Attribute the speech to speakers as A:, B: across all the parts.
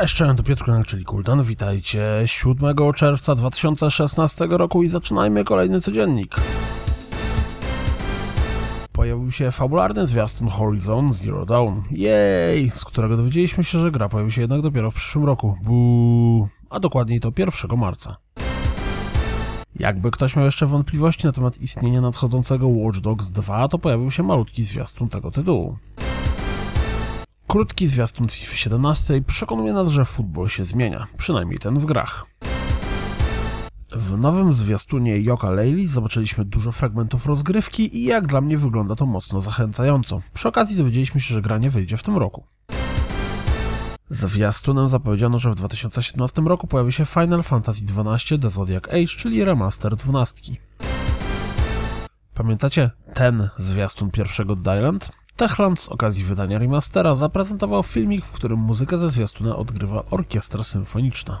A: Cześć, cześć, to Piotr Konek, czyli Kuldan. Witajcie 7 czerwca 2016 roku i zaczynajmy kolejny codziennik. Pojawił się fabularny zwiastun Horizon Zero Dawn. Jej! Z którego dowiedzieliśmy się, że gra pojawi się jednak dopiero w przyszłym roku. Buu! A dokładniej to 1 marca. Jakby ktoś miał jeszcze wątpliwości na temat istnienia nadchodzącego Watch Dogs 2, to pojawił się malutki zwiastun tego tytułu. Krótki zwiastun FIFA 17 przekonuje nas, że futbol się zmienia, przynajmniej ten w grach. W nowym zwiastunie Joka Laylee zobaczyliśmy dużo fragmentów rozgrywki i jak dla mnie wygląda to mocno zachęcająco. Przy okazji dowiedzieliśmy się, że gra nie wyjdzie w tym roku. Zwiastunem zapowiedziano, że w 2017 roku pojawi się Final Fantasy XII The Zodiac Age, czyli remaster 12. Pamiętacie ten zwiastun pierwszego Dead Island? Techland z okazji wydania remastera zaprezentował filmik, w którym muzykę ze zwiastuna odgrywa orkiestra symfoniczna.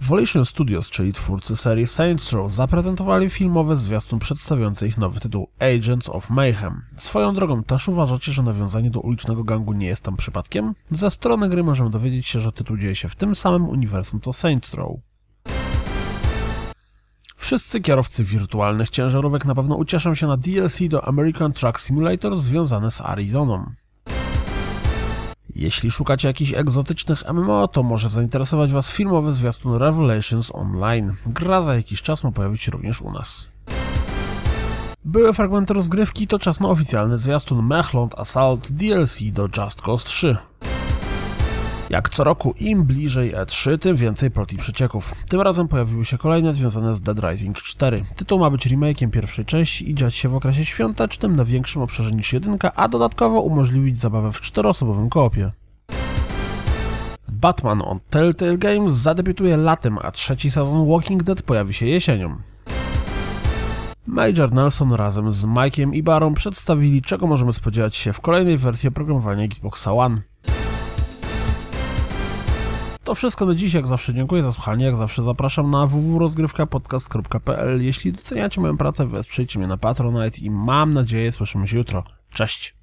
A: Volition Studios, czyli twórcy serii Saints Row, zaprezentowali filmowy zwiastun przedstawiający ich nowy tytuł Agents of Mayhem. Swoją drogą, też uważacie, że nawiązanie do ulicznego gangu nie jest tam przypadkiem? Ze strony gry możemy dowiedzieć się, że tytuł dzieje się w tym samym uniwersum co Saints Row. Wszyscy kierowcy wirtualnych ciężarówek na pewno ucieszą się na DLC do American Truck Simulator związane z Arizoną. Jeśli szukacie jakichś egzotycznych MMO, to może zainteresować Was filmowy zwiastun Revelations Online. Gra za jakiś czas ma pojawić się również u nas. Były fragmenty rozgrywki, to czas na oficjalny zwiastun Mechlond Assault DLC do Just Cause 3. Jak co roku, im bliżej E3, tym więcej plot i przecieków. Tym razem pojawiły się kolejne związane z Dead Rising 4. Tytuł ma być remake'iem pierwszej części i dziać się w okresie świątecznym na większym obszarze niż jedynka, a dodatkowo umożliwić zabawę w czteroosobowym koopie. Batman on Telltale Games zadebiutuje latem, a trzeci sezon Walking Dead pojawi się jesienią. Major Nelson razem z Mike'iem i Barą przedstawili, czego możemy spodziewać się w kolejnej wersji oprogramowania Xboxa One. To wszystko na dziś, jak zawsze dziękuję za słuchanie, jak zawsze zapraszam na www.rozgrywkapodcast.pl Jeśli doceniacie moją pracę, wesprzyjcie mnie na Patronite i mam nadzieję słyszymy się jutro. Cześć!